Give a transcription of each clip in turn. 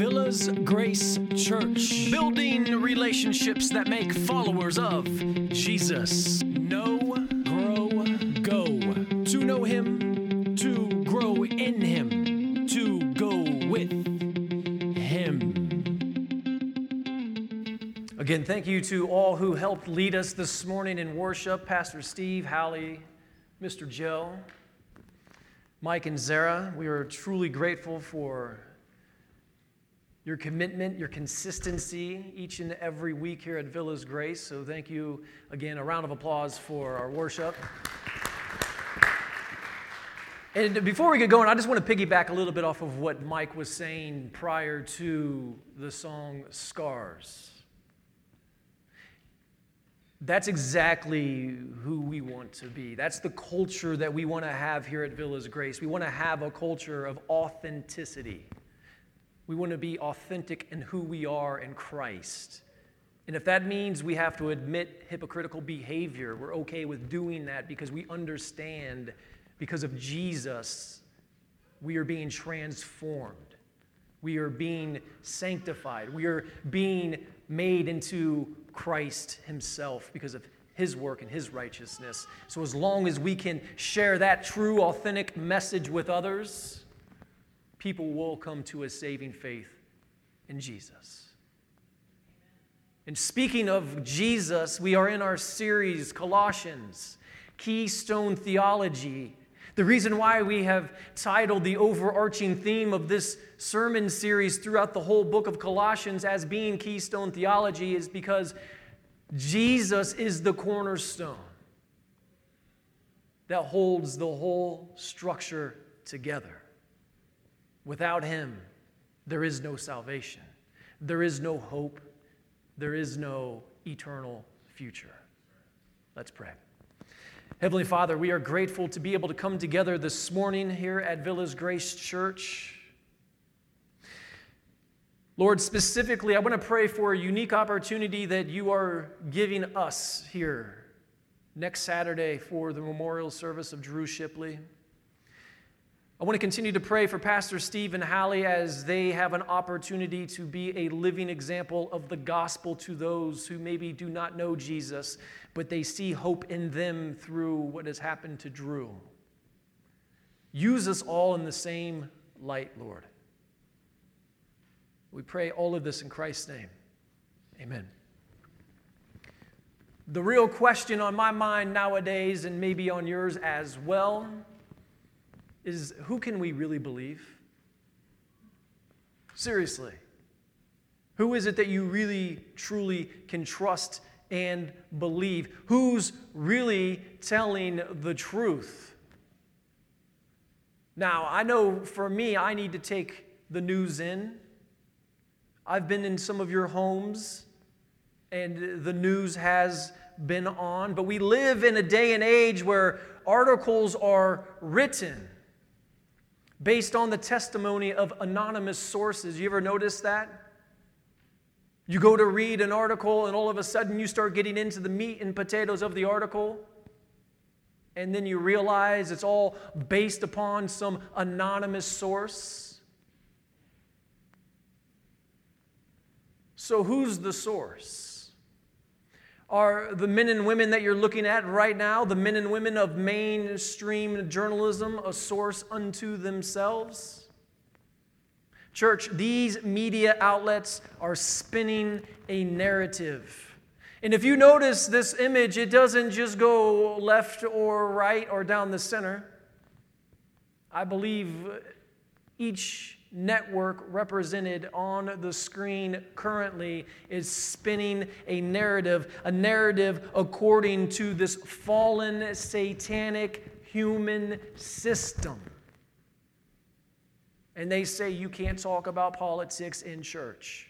Villas Grace Church, building relationships that make followers of Jesus. Know, grow, go. To know Him, to grow in Him, to go with Him. Again, thank you to all who helped lead us this morning in worship Pastor Steve, Hallie, Mr. Joe, Mike, and Zara. We are truly grateful for your commitment, your consistency each and every week here at Villas Grace. So, thank you again. A round of applause for our worship. And before we get going, I just want to piggyback a little bit off of what Mike was saying prior to the song Scars. That's exactly who we want to be. That's the culture that we want to have here at Villas Grace. We want to have a culture of authenticity. We want to be authentic in who we are in Christ. And if that means we have to admit hypocritical behavior, we're okay with doing that because we understand because of Jesus, we are being transformed. We are being sanctified. We are being made into Christ Himself because of His work and His righteousness. So, as long as we can share that true, authentic message with others, people will come to a saving faith in Jesus. And speaking of Jesus, we are in our series, Colossians, Keystone Theology. The reason why we have titled the overarching theme of this sermon series throughout the whole book of Colossians as being Keystone Theology is because Jesus is the cornerstone that holds the whole structure together. Without him, there is no salvation, there is no hope, there is no eternal future. Let's pray. Heavenly Father, we are grateful to be able to come together this morning here at Villas Grace Church. Lord, specifically, I want to pray for a unique opportunity that you are giving us here next Saturday for the memorial service of Drew Shipley. I want to continue to pray for Pastor Steve and Hallie as they have an opportunity to be a living example of the gospel to those who maybe do not know Jesus, but they see hope in them through what has happened to Drew. Use us all in the same light, Lord. We pray all of this in Christ's name. Amen. The real question on my mind nowadays, and maybe on yours as well, is who can we really believe? Seriously. Who is it that you really, truly can trust and believe? Who's really telling the truth? Now, I know for me, I need to take the news in. I've been in some of your homes, and the news has been on, but we live in a day and age where articles are written based on the testimony of anonymous sources. You ever notice that? You go to read an article, and all of a sudden you start getting into the meat and potatoes of the article, and then you realize it's all based upon some anonymous source. So, who's the source? Are the men and women that you're looking at right now, the men and women of mainstream journalism, a source unto themselves? Church, these media outlets are spinning a narrative. And if you notice this image, it doesn't just go left or right or down the center. I believe each network represented on the screen currently is spinning a narrative, a narrative according to this fallen, satanic human system. And they say you can't talk about politics in church.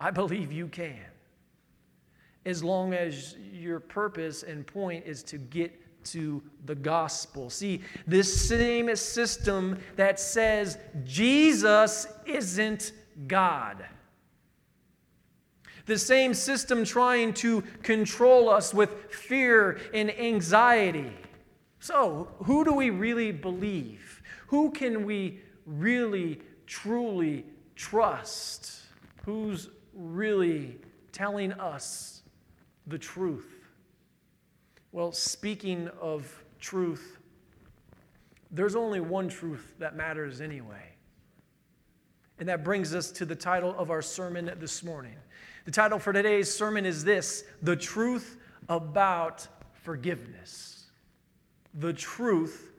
I believe you can. As long as your purpose and point is to get to the gospel. See, this same system that says Jesus isn't God. The same system trying to control us with fear and anxiety. So, who do we really believe? Who can we really truly trust? Who's really telling us the truth? Well, speaking of truth, there's only one truth that matters anyway. And that brings us to the title of our sermon this morning. The title for today's sermon is this The Truth About Forgiveness. The Truth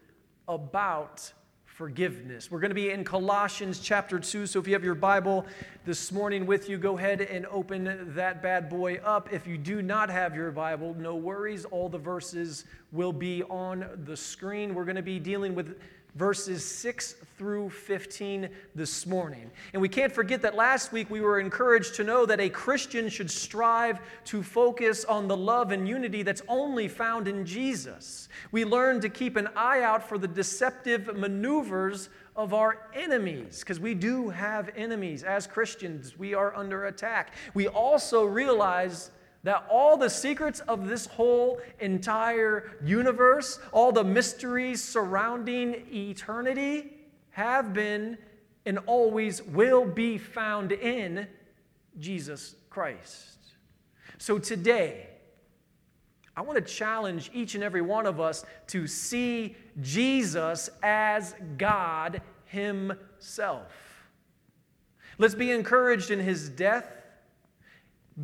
About forgiveness. We're going to be in Colossians chapter 2. So if you have your Bible this morning with you, go ahead and open that bad boy up. If you do not have your Bible, no worries. All the verses will be on the screen. We're going to be dealing with verses 6 through 15 this morning. And we can't forget that last week we were encouraged to know that a Christian should strive to focus on the love and unity that's only found in Jesus. We learned to keep an eye out for the deceptive maneuvers of our enemies, because we do have enemies. As Christians, we are under attack. We also realize that all the secrets of this whole entire universe, all the mysteries surrounding eternity, have been and always will be found in Jesus Christ. So today, I want to challenge each and every one of us to see Jesus as God Himself. Let's be encouraged in His death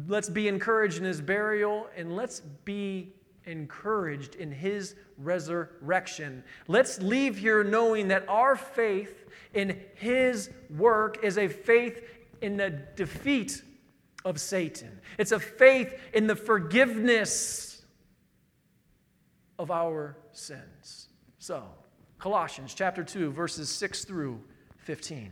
Let's be encouraged in his burial and let's be encouraged in his resurrection. Let's leave here knowing that our faith in his work is a faith in the defeat of Satan. It's a faith in the forgiveness of our sins. So, Colossians chapter 2 verses 6 through 15.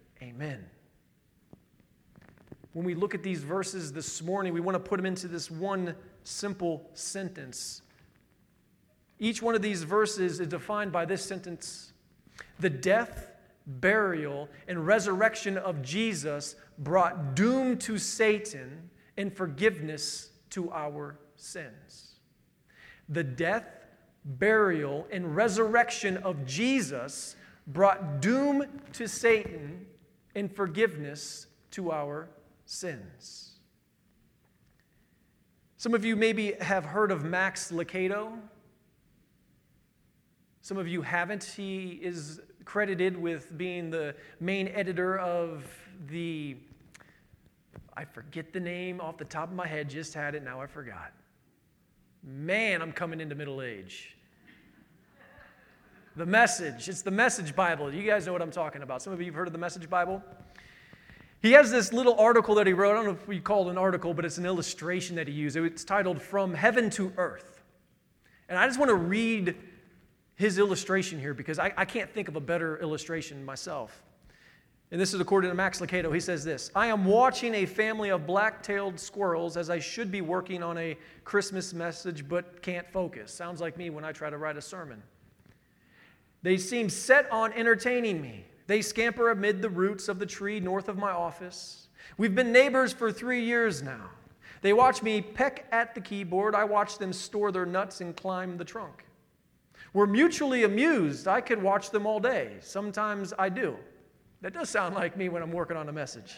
Amen. When we look at these verses this morning, we want to put them into this one simple sentence. Each one of these verses is defined by this sentence The death, burial, and resurrection of Jesus brought doom to Satan and forgiveness to our sins. The death, burial, and resurrection of Jesus brought doom to Satan and forgiveness to our sins. Some of you maybe have heard of Max Lucado. Some of you haven't. He is credited with being the main editor of the, I forget the name off the top of my head, just had it, now I forgot. Man, I'm coming into middle age. The message. It's the message Bible. You guys know what I'm talking about. Some of you have heard of the message Bible. He has this little article that he wrote. I don't know if we call it an article, but it's an illustration that he used. It's titled From Heaven to Earth. And I just want to read his illustration here because I, I can't think of a better illustration myself. And this is according to Max Lucado. He says this I am watching a family of black tailed squirrels as I should be working on a Christmas message but can't focus. Sounds like me when I try to write a sermon. They seem set on entertaining me. They scamper amid the roots of the tree north of my office. We've been neighbors for three years now. They watch me peck at the keyboard. I watch them store their nuts and climb the trunk. We're mutually amused. I could watch them all day. Sometimes I do. That does sound like me when I'm working on a message.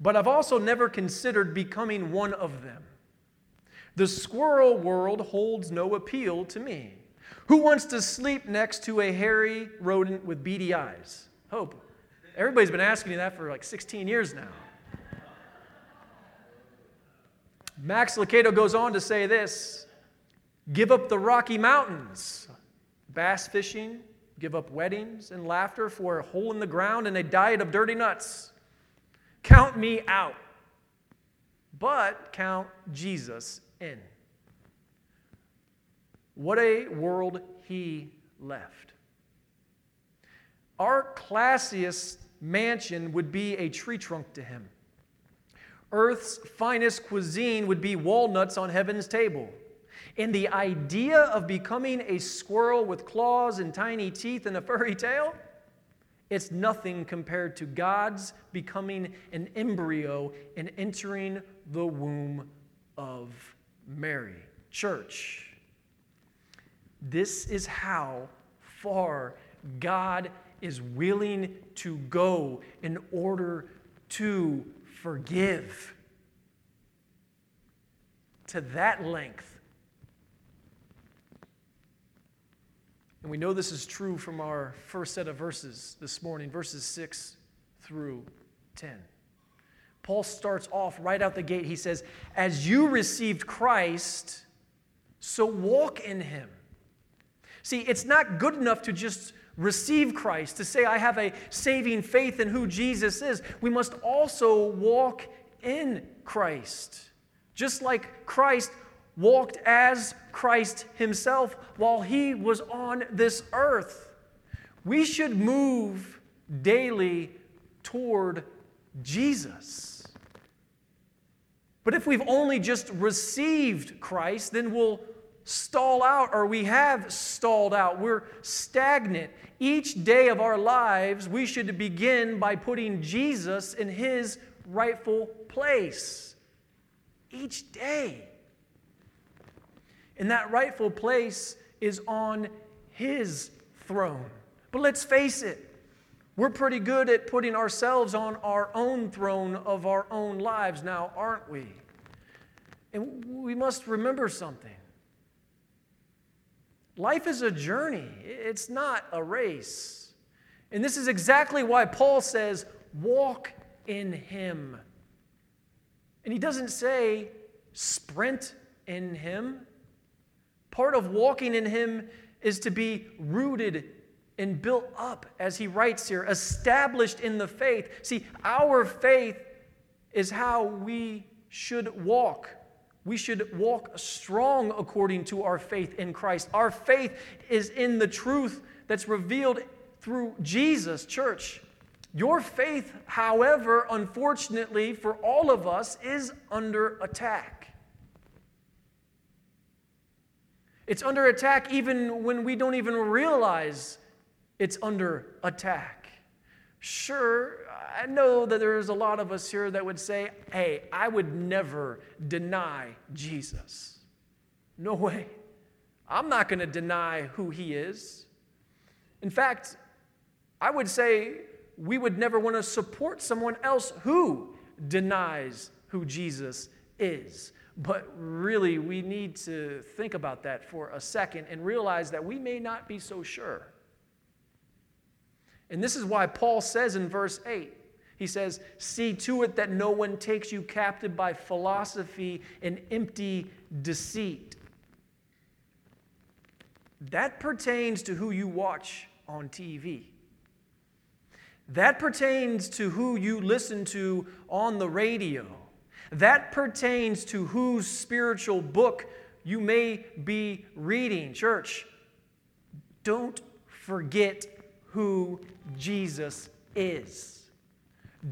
But I've also never considered becoming one of them. The squirrel world holds no appeal to me. Who wants to sleep next to a hairy rodent with beady eyes? Hope. Everybody's been asking me that for like 16 years now. Max Lucado goes on to say this give up the Rocky Mountains, bass fishing, give up weddings and laughter for a hole in the ground and a diet of dirty nuts. Count me out, but count Jesus in. What a world he left. Our classiest mansion would be a tree trunk to him. Earth's finest cuisine would be walnuts on heaven's table. And the idea of becoming a squirrel with claws and tiny teeth and a furry tail, it's nothing compared to God's becoming an embryo and entering the womb of Mary. Church, this is how far God is willing to go in order to forgive. To that length. And we know this is true from our first set of verses this morning, verses 6 through 10. Paul starts off right out the gate. He says, As you received Christ, so walk in him. See, it's not good enough to just receive Christ, to say, I have a saving faith in who Jesus is. We must also walk in Christ. Just like Christ walked as Christ himself while he was on this earth. We should move daily toward Jesus. But if we've only just received Christ, then we'll stall out, or we have stalled out. We're stagnant. Each day of our lives, we should begin by putting Jesus in his rightful place. Each day. And that rightful place is on his throne. But let's face it, we're pretty good at putting ourselves on our own throne of our own lives now, aren't we? And we must remember something. Life is a journey, it's not a race. And this is exactly why Paul says, walk in him. And he doesn't say, sprint in him. Part of walking in him is to be rooted and built up, as he writes here, established in the faith. See, our faith is how we should walk. We should walk strong according to our faith in Christ. Our faith is in the truth that's revealed through Jesus, church. Your faith, however, unfortunately for all of us, is under attack. It's under attack even when we don't even realize it's under attack. Sure, I know that there's a lot of us here that would say, hey, I would never deny Jesus. No way. I'm not going to deny who he is. In fact, I would say we would never want to support someone else who denies who Jesus is. But really, we need to think about that for a second and realize that we may not be so sure. And this is why Paul says in verse 8 he says, See to it that no one takes you captive by philosophy and empty deceit. That pertains to who you watch on TV. That pertains to who you listen to on the radio. That pertains to whose spiritual book you may be reading. Church, don't forget who Jesus is.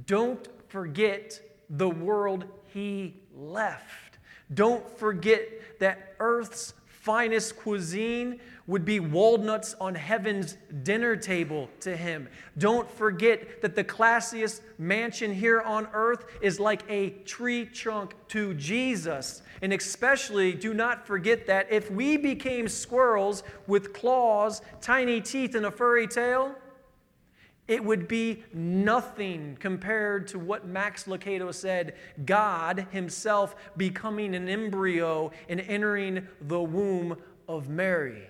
Don't forget the world he left. Don't forget that earth's finest cuisine would be walnuts on heaven's dinner table to him. Don't forget that the classiest mansion here on earth is like a tree trunk to Jesus. And especially, do not forget that if we became squirrels with claws, tiny teeth, and a furry tail, it would be nothing compared to what Max Lucado said God Himself becoming an embryo and entering the womb of Mary.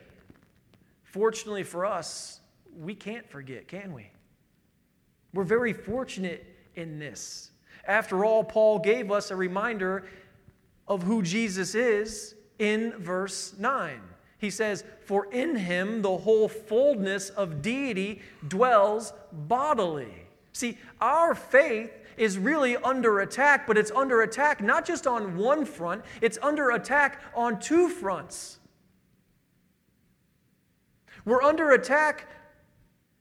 Fortunately for us, we can't forget, can we? We're very fortunate in this. After all, Paul gave us a reminder of who Jesus is in verse 9. He says, For in him the whole fullness of deity dwells bodily. See, our faith is really under attack, but it's under attack not just on one front, it's under attack on two fronts. We're under attack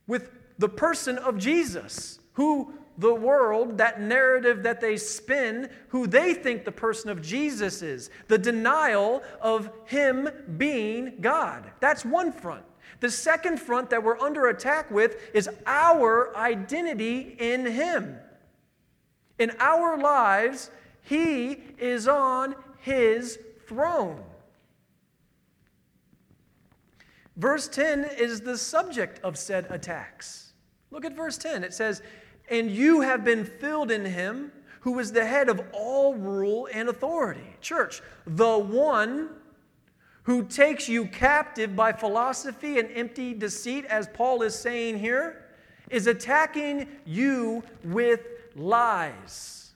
with the person of Jesus, who the world, that narrative that they spin, who they think the person of Jesus is, the denial of Him being God. That's one front. The second front that we're under attack with is our identity in Him. In our lives, He is on His throne. Verse 10 is the subject of said attacks. Look at verse 10. It says, and you have been filled in him who is the head of all rule and authority. Church, the one who takes you captive by philosophy and empty deceit, as Paul is saying here, is attacking you with lies.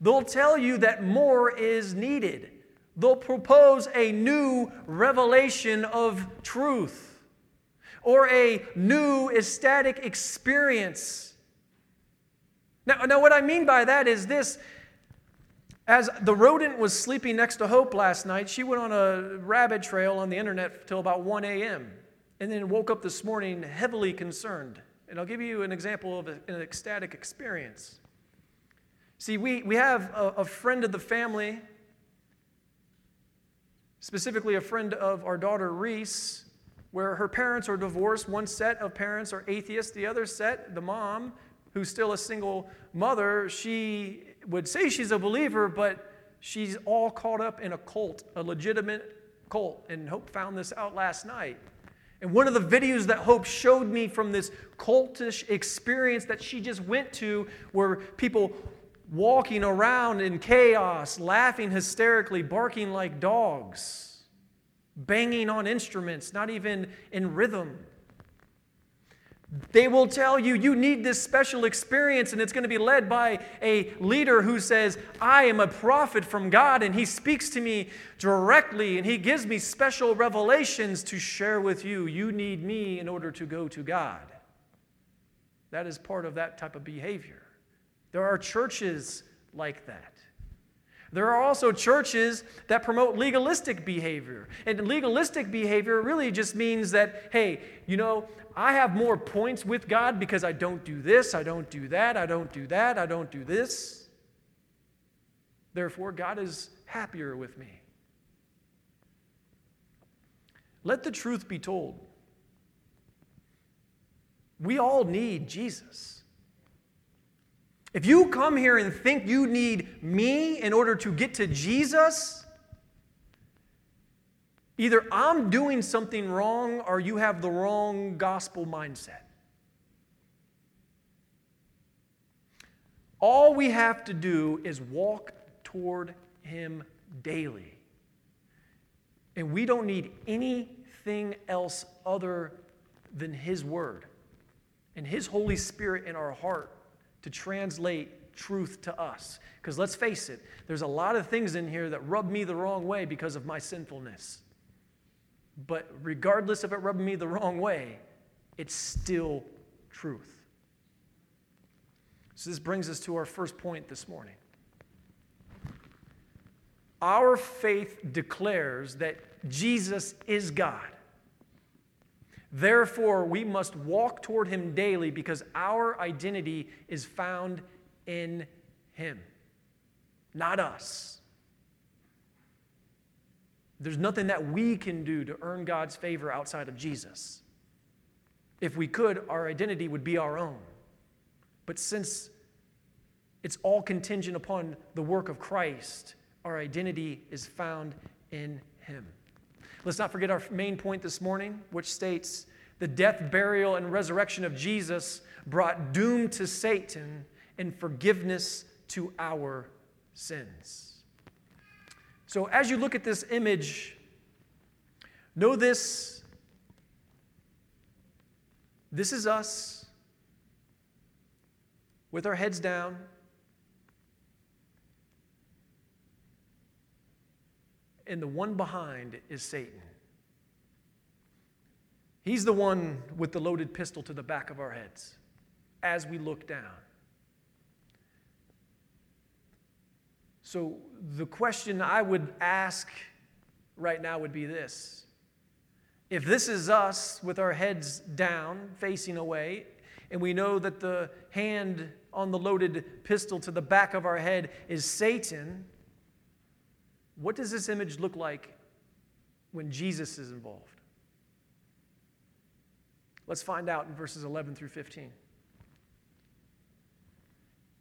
They'll tell you that more is needed. They'll propose a new revelation of truth or a new ecstatic experience. Now, now, what I mean by that is this as the rodent was sleeping next to Hope last night, she went on a rabbit trail on the internet till about 1 a.m. and then woke up this morning heavily concerned. And I'll give you an example of an ecstatic experience. See, we, we have a, a friend of the family, specifically a friend of our daughter Reese, where her parents are divorced. One set of parents are atheists, the other set, the mom, who's still a single mother, she would say she's a believer, but she's all caught up in a cult, a legitimate cult. And Hope found this out last night. And one of the videos that Hope showed me from this cultish experience that she just went to were people walking around in chaos, laughing hysterically, barking like dogs banging on instruments, not even in rhythm. They will tell you you need this special experience, and it's going to be led by a leader who says, I am a prophet from God, and he speaks to me directly, and he gives me special revelations to share with you. You need me in order to go to God. That is part of that type of behavior. There are churches like that. There are also churches that promote legalistic behavior. And legalistic behavior really just means that, hey, you know, I have more points with God because I don't do this, I don't do that, I don't do that, I don't do this. Therefore, God is happier with me. Let the truth be told. We all need Jesus. If you come here and think you need me in order to get to Jesus, either I'm doing something wrong or you have the wrong gospel mindset. All we have to do is walk toward Him daily. And we don't need anything else other than His Word and His Holy Spirit in our heart to translate truth to us. Because let's face it, there's a lot of things in here that rub me the wrong way because of my sinfulness. But regardless of it rubbing me the wrong way, it's still truth. So this brings us to our first point this morning. Our faith declares that Jesus is God. Therefore, we must walk toward him daily because our identity is found in him, not us. There's nothing that we can do to earn God's favor outside of Jesus. If we could, our identity would be our own. But since it's all contingent upon the work of Christ, our identity is found in Him. Let's not forget our main point this morning, which states the death, burial, and resurrection of Jesus brought doom to Satan and forgiveness to our sins. So, as you look at this image, know this this is us with our heads down. And the one behind is Satan. He's the one with the loaded pistol to the back of our heads as we look down. So, the question I would ask right now would be this If this is us with our heads down, facing away, and we know that the hand on the loaded pistol to the back of our head is Satan, what does this image look like when Jesus is involved? Let's find out in verses 11 through 15.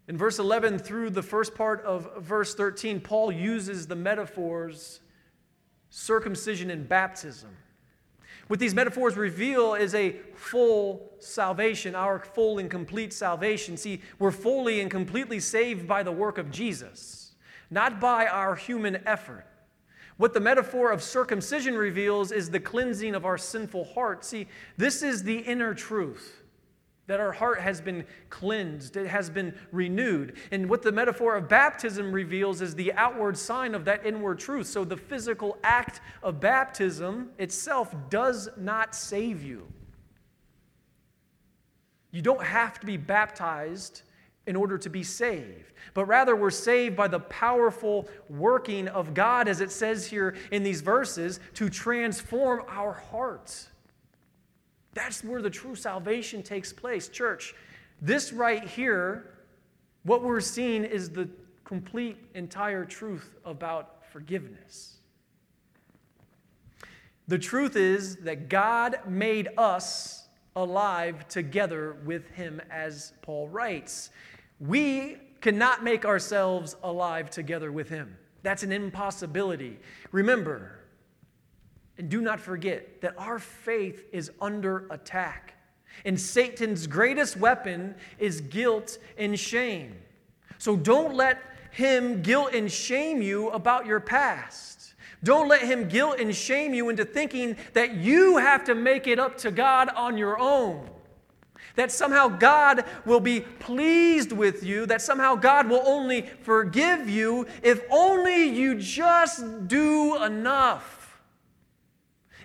In verse 11 through the first part of verse 13, Paul uses the metaphors circumcision and baptism. What these metaphors reveal is a full salvation, our full and complete salvation. See, we're fully and completely saved by the work of Jesus, not by our human effort. What the metaphor of circumcision reveals is the cleansing of our sinful heart. See, this is the inner truth that our heart has been cleansed, it has been renewed. And what the metaphor of baptism reveals is the outward sign of that inward truth. So the physical act of baptism itself does not save you. You don't have to be baptized in order to be saved, but rather we're saved by the powerful working of God, as it says here in these verses, to transform our hearts. That's where the true salvation takes place. Church, this right here, what we're seeing is the complete, entire truth about forgiveness. The truth is that God made us alive together with Him, as Paul writes. We cannot make ourselves alive together with Him. That's an impossibility. Remember, and do not forget that our faith is under attack. And Satan's greatest weapon is guilt and shame. So don't let him guilt and shame you about your past. Don't let him guilt and shame you into thinking that you have to make it up to God on your own. That somehow God will be pleased with you, that somehow God will only forgive you if only you just do enough.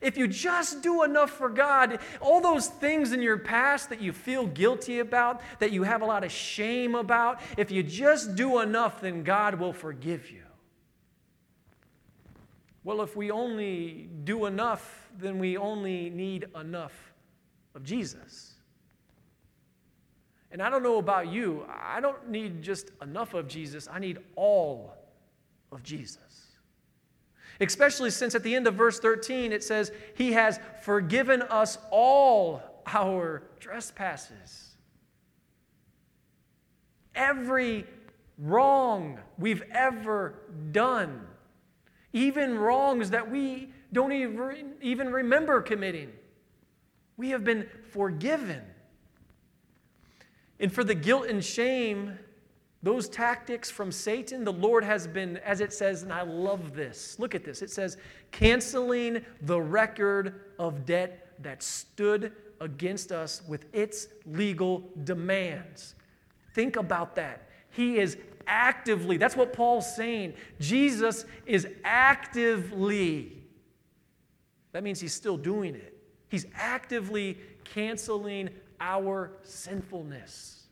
If you just do enough for God, all those things in your past that you feel guilty about, that you have a lot of shame about, if you just do enough, then God will forgive you. Well, if we only do enough, then we only need enough of Jesus. And I don't know about you, I don't need just enough of Jesus, I need all of Jesus. Especially since at the end of verse 13 it says, He has forgiven us all our trespasses. Every wrong we've ever done, even wrongs that we don't even remember committing, we have been forgiven. And for the guilt and shame those tactics from Satan, the Lord has been, as it says, and I love this. Look at this. It says, canceling the record of debt that stood against us with its legal demands. Think about that. He is actively, that's what Paul's saying. Jesus is actively, that means he's still doing it. He's actively canceling our sinfulness.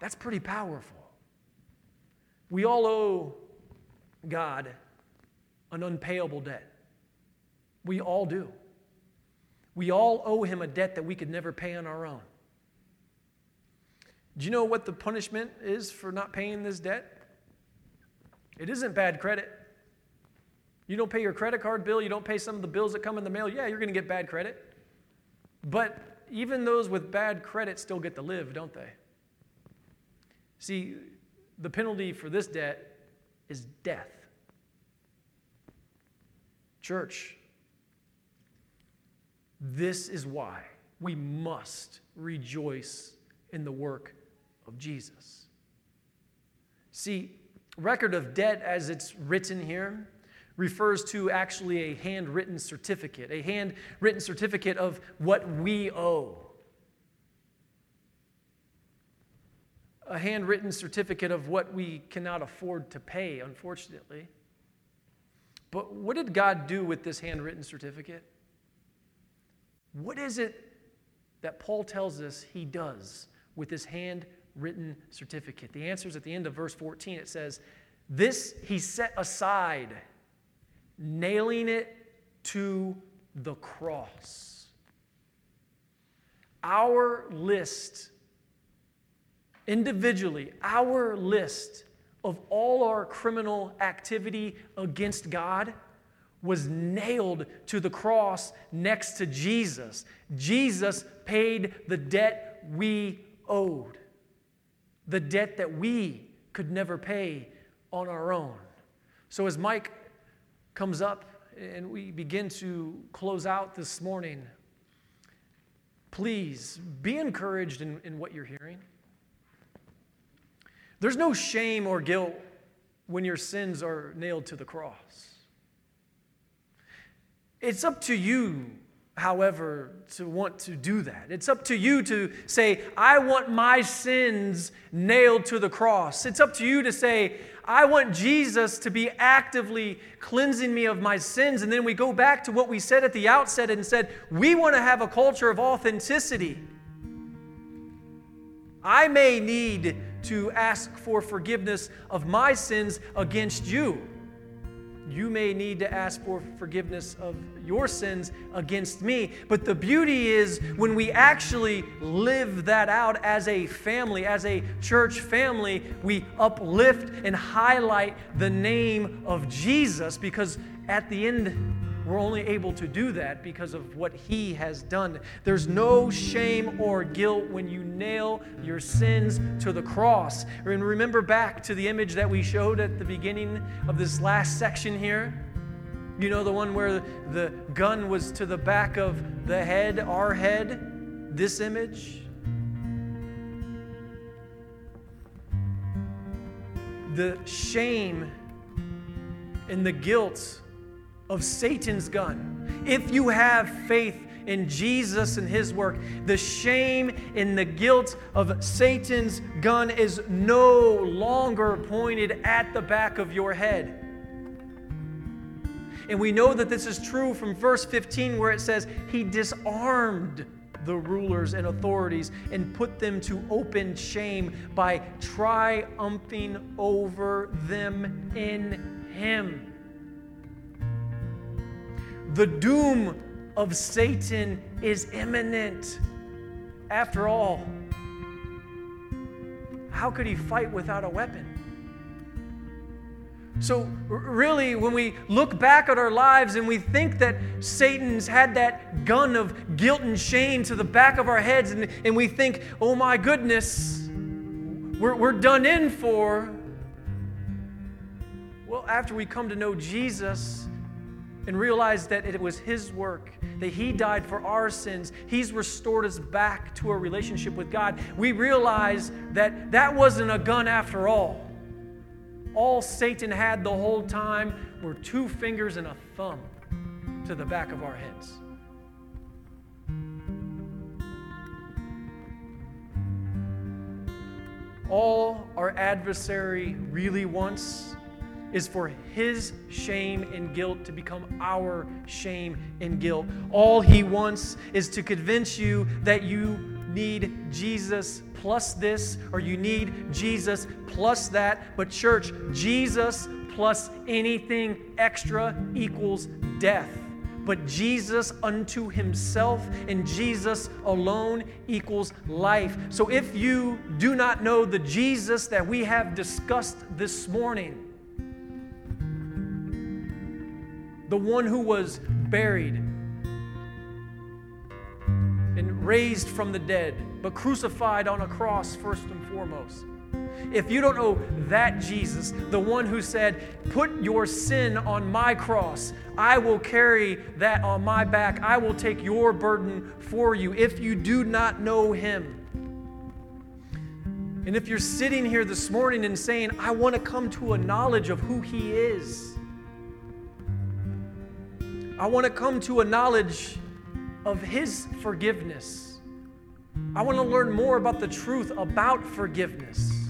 That's pretty powerful. We all owe God an unpayable debt. We all do. We all owe him a debt that we could never pay on our own. Do you know what the punishment is for not paying this debt? It isn't bad credit. You don't pay your credit card bill, you don't pay some of the bills that come in the mail, yeah, you're going to get bad credit. But even those with bad credit still get to live, don't they? See, the penalty for this debt is death. Church, this is why we must rejoice in the work of Jesus. See, record of debt as it's written here refers to actually a handwritten certificate, a handwritten certificate of what we owe. A handwritten certificate of what we cannot afford to pay, unfortunately. But what did God do with this handwritten certificate? What is it that Paul tells us he does with this handwritten certificate? The answer is at the end of verse 14. It says, This he set aside, nailing it to the cross. Our list, individually, our list of all our criminal activity against God was nailed to the cross next to Jesus. Jesus paid the debt we owed, the debt that we could never pay on our own. So, as Mike comes up and we begin to close out this morning, please be encouraged in, in what you're hearing. There's no shame or guilt when your sins are nailed to the cross. It's up to you, however, to want to do that. It's up to you to say, I want my sins nailed to the cross. It's up to you to say, I want Jesus to be actively cleansing me of my sins. And then we go back to what we said at the outset and said, we want to have a culture of authenticity. I may need to ask for forgiveness of my sins against you you may need to ask for forgiveness of your sins against me. But the beauty is when we actually live that out as a family, as a church family, we uplift and highlight the name of Jesus because at the end, we're only able to do that because of what He has done. There's no shame or guilt when you nail your sins to the cross. And remember back to the image that we showed at the beginning of this last section here. You know, the one where the gun was to the back of the head, our head? This image? The shame and the guilt of Satan's gun. If you have faith in Jesus and his work, the shame and the guilt of Satan's gun is no longer pointed at the back of your head. And we know that this is true from verse 15, where it says, He disarmed the rulers and authorities and put them to open shame by triumphing over them in Him. The doom of Satan is imminent. After all, how could he fight without a weapon? So, really, when we look back at our lives and we think that Satan's had that gun of guilt and shame to the back of our heads, and, and we think, oh my goodness, we're, we're done in for. Well, after we come to know Jesus, and realize that it was His work, that He died for our sins. He's restored us back to a relationship with God. We realize that that wasn't a gun after all. All Satan had the whole time were two fingers and a thumb to the back of our heads. All our adversary really wants is for his shame and guilt to become our shame and guilt. All he wants is to convince you that you need Jesus plus this, or you need Jesus plus that. But, church, Jesus plus anything extra equals death. But Jesus unto himself and Jesus alone equals life. So if you do not know the Jesus that we have discussed this morning, the one who was buried and raised from the dead, but crucified on a cross first and foremost. If you don't know that Jesus, the one who said, Put your sin on my cross, I will carry that on my back, I will take your burden for you. If you do not know him, and if you're sitting here this morning and saying, I want to come to a knowledge of who he is, I want to come to a knowledge of his forgiveness. I want to learn more about the truth about forgiveness.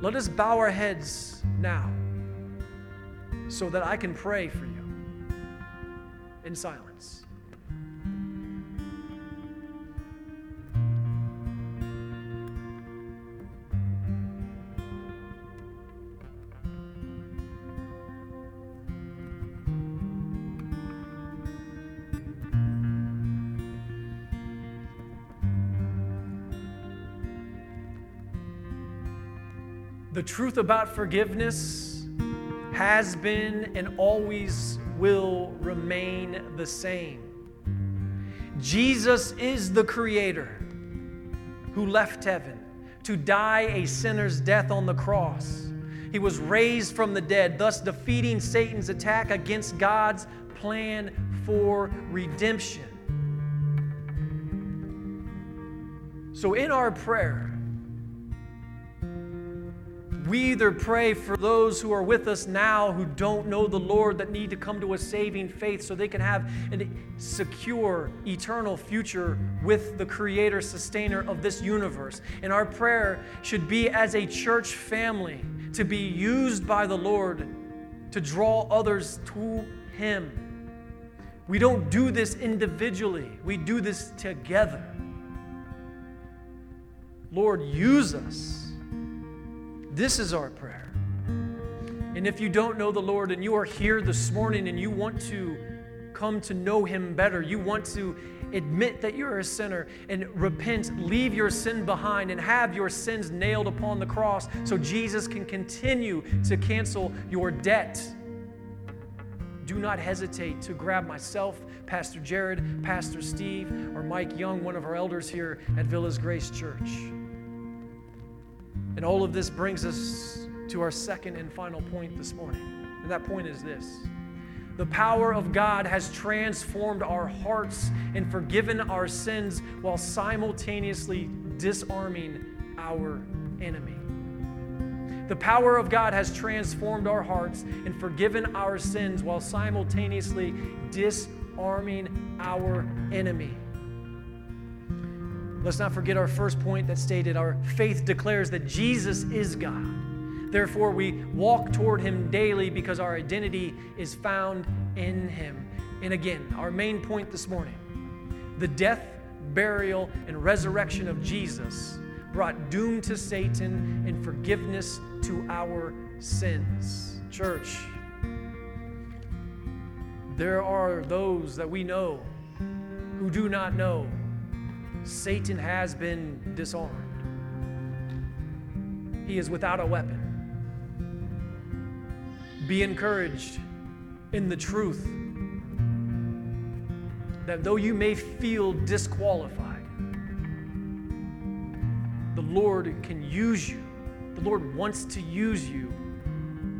Let us bow our heads now so that I can pray for you in silence. Truth about forgiveness has been and always will remain the same. Jesus is the Creator who left heaven to die a sinner's death on the cross. He was raised from the dead, thus defeating Satan's attack against God's plan for redemption. So, in our prayer, we either pray for those who are with us now who don't know the Lord that need to come to a saving faith so they can have a secure, eternal future with the creator, sustainer of this universe. And our prayer should be as a church family to be used by the Lord to draw others to Him. We don't do this individually, we do this together. Lord, use us this is our prayer. And if you don't know the Lord and you are here this morning and you want to come to know Him better, you want to admit that you're a sinner and repent, leave your sin behind, and have your sins nailed upon the cross so Jesus can continue to cancel your debt. Do not hesitate to grab myself, Pastor Jared, Pastor Steve, or Mike Young, one of our elders here at Villas Grace Church. And all of this brings us to our second and final point this morning. And that point is this the power of God has transformed our hearts and forgiven our sins while simultaneously disarming our enemy. The power of God has transformed our hearts and forgiven our sins while simultaneously disarming our enemy. Let's not forget our first point that stated our faith declares that Jesus is God. Therefore, we walk toward him daily because our identity is found in him. And again, our main point this morning the death, burial, and resurrection of Jesus brought doom to Satan and forgiveness to our sins. Church, there are those that we know who do not know Satan has been disarmed. He is without a weapon. Be encouraged in the truth that though you may feel disqualified, the Lord can use you. The Lord wants to use you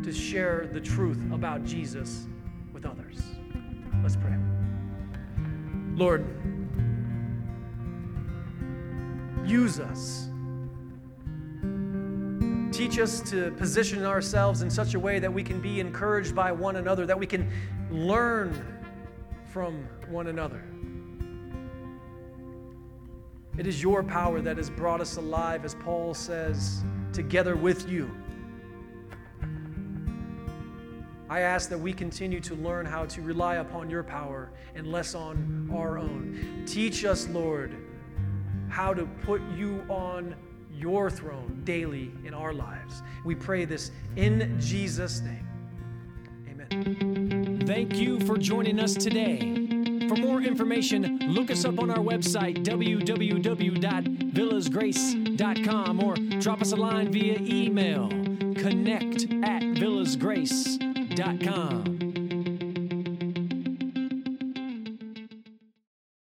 to share the truth about Jesus with others. Let's pray. Lord, Use us. Teach us to position ourselves in such a way that we can be encouraged by one another, that we can learn from one another. It is your power that has brought us alive, as Paul says, together with you. I ask that we continue to learn how to rely upon your power and less on our own. Teach us, Lord how to put you on your throne daily in our lives. We pray this in Jesus' name. Amen. Thank you for joining us today. For more information, look us up on our website, www.villasgrace.com, or drop us a line via email, connect at villasgrace.com.